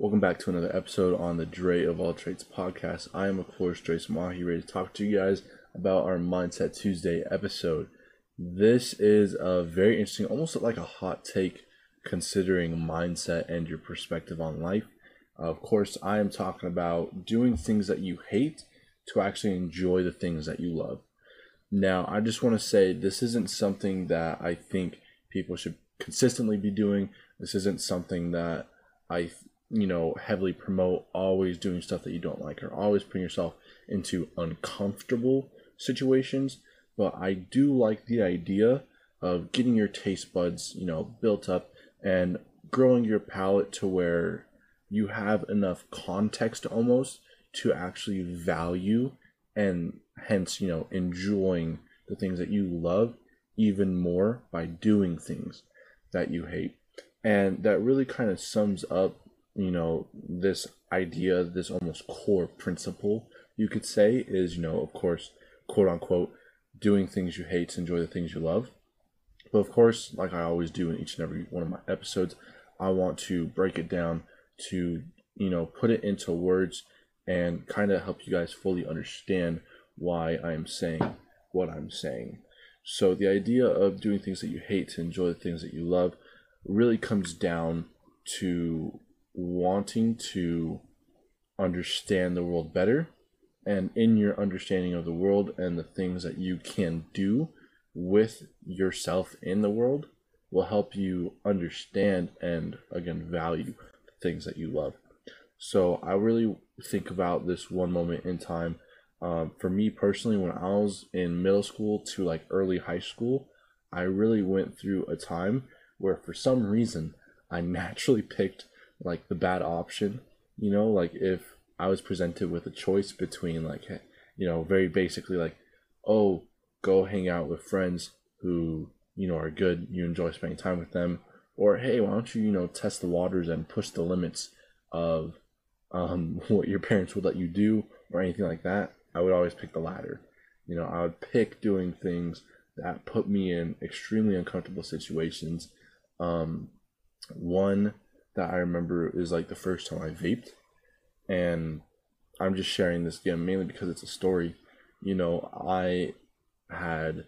Welcome back to another episode on the Drey of All Trades podcast. I am, of course, Dreyson Mahi, ready to talk to you guys about our Mindset Tuesday episode. This is a very interesting, almost like a hot take, considering mindset and your perspective on life. Uh, of course, I am talking about doing things that you hate to actually enjoy the things that you love. Now, I just want to say this isn't something that I think people should consistently be doing. This isn't something that I, you know, heavily promote always doing stuff that you don't like or always putting yourself into uncomfortable situations. But I do like the idea of getting your taste buds, you know, built up and growing your palate to where you have enough context almost to actually value and hence, you know, enjoying the things that you love even more by doing things that you hate. And that really kind of sums up, you know, this idea, this almost core principle, you could say, is, you know, of course, quote unquote, doing things you hate to enjoy the things you love. But of course, like I always do in each and every one of my episodes, I want to break it down to, you know, put it into words and kind of help you guys fully understand why I'm saying what I'm saying. So the idea of doing things that you hate to enjoy the things that you love really comes down to wanting to understand the world better and in your understanding of the world and the things that you can do with yourself in the world will help you understand and again value the things that you love. So i really think about this one moment in time. Um, for me personally when i was in middle school to like early high school i really went through a time where for some reason i naturally picked like the bad option you know? Like if I was presented with a choice between like you know very basically like oh go hang out with friends who you know are good you enjoy spending time with them or hey why don't you you know test the waters and push the limits of um, what your parents would let you do or anything like that I would always pick the latter. You know I would pick doing things that put me in extremely uncomfortable situations. Um, one that I remember is like the first time I vaped and I'm just sharing this again mainly because it's a story. You know, I had,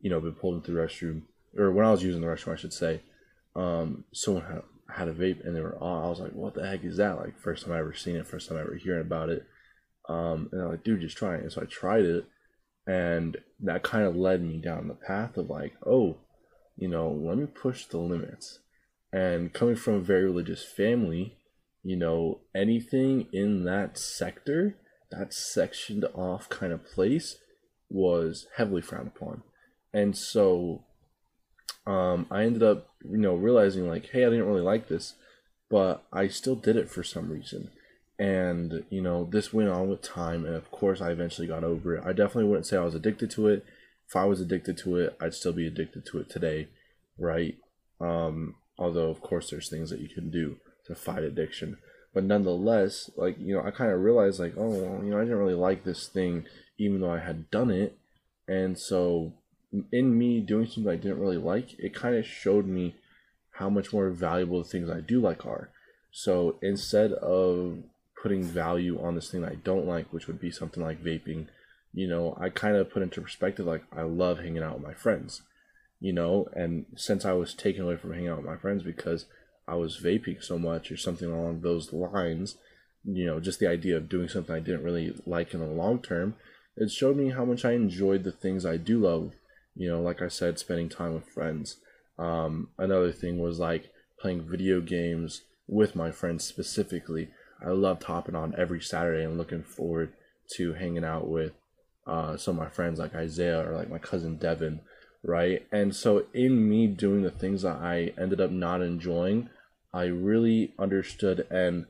you know, been pulled into the restroom, or when I was using the restroom, I should say, um, someone had, had a vape and they were on. I was like, what the heck is that? Like, first time I ever seen it, first time I ever hearing about it. Um, and I'm like, dude, just try it. And so I tried it, and that kind of led me down the path of like, oh, you know, let me push the limits. And coming from a very religious family, you know, anything in that sector, that sectioned off kind of place was heavily frowned upon. And so um, I ended up, you know, realizing like, hey, I didn't really like this, but I still did it for some reason. And, you know, this went on with time. And of course, I eventually got over it. I definitely wouldn't say I was addicted to it. If I was addicted to it, I'd still be addicted to it today, right? Um, although, of course, there's things that you can do to fight addiction. But nonetheless, like, you know, I kind of realized, like, oh, well, you know, I didn't really like this thing, even though I had done it. And so, in me doing something I didn't really like, it kind of showed me how much more valuable the things I do like are. So, instead of putting value on this thing I don't like, which would be something like vaping, you know, I kind of put into perspective, like, I love hanging out with my friends, you know, and since I was taken away from hanging out with my friends because I was vaping so much or something along those lines, you know, just the idea of doing something I didn't really like in the long term, it showed me how much I enjoyed the things I do love. You know, like I said, spending time with friends. Um, another thing was like playing video games with my friends specifically. I loved hopping on every Saturday and looking forward to hanging out with uh, some of my friends like Isaiah or like my cousin Devin, right? And so in me doing the things that I ended up not enjoying, I really understood and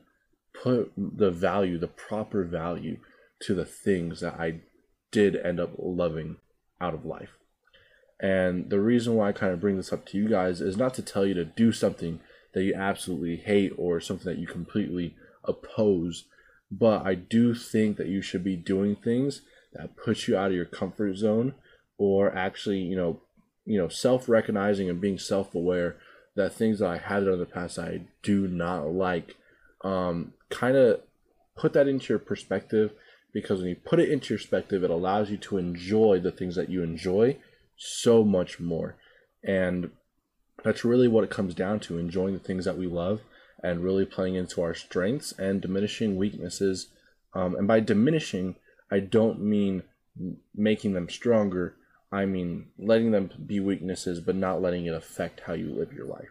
put the value, the proper value to the things that I did end up loving out of life. And the reason why I kind of bring this up to you guys is not to tell you to do something that you absolutely hate or something that you completely oppose, but I do think that you should be doing things that put you out of your comfort zone or actually, you know, you know, self-recognizing and being self-aware that things that I had done in the past I do not like um, kind of put that into your perspective because when you put it into your perspective, it allows you to enjoy the things that you enjoy so much more. And that's really what it comes down to enjoying the things that we love and really playing into our strengths and diminishing weaknesses. Um, and by diminishing, I don't mean making them stronger. I mean letting them be weaknesses, but not letting it affect how you live your life.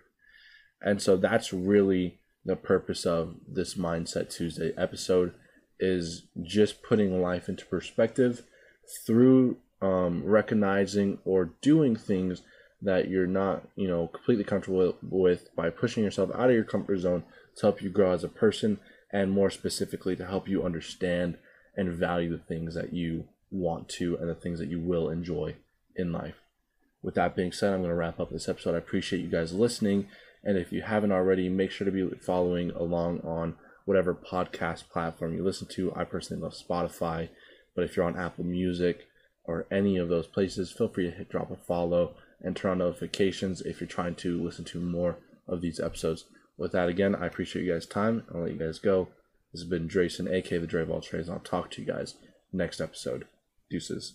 And so that's really the purpose of this Mindset Tuesday episode is just putting life into perspective through um, recognizing or doing things that you're not, you know, completely comfortable with by pushing yourself out of your comfort zone to help you grow as a person and more specifically to help you understand and value the things that you want to and the things that you will enjoy in life. With that being said, I'm going to wrap up this episode. I appreciate you guys listening. And if you haven't already, make sure to be following along on whatever podcast platform you listen to. I personally love Spotify, but if you're on Apple Music or any of those places, feel free to hit drop a follow and turn on notifications if you're trying to listen to more of these episodes. With that, again, I appreciate you guys' time. I'll let you guys go. This has been Dreyson, aka the Drey of All Trades, and I'll talk to you guys next episode. Deuces.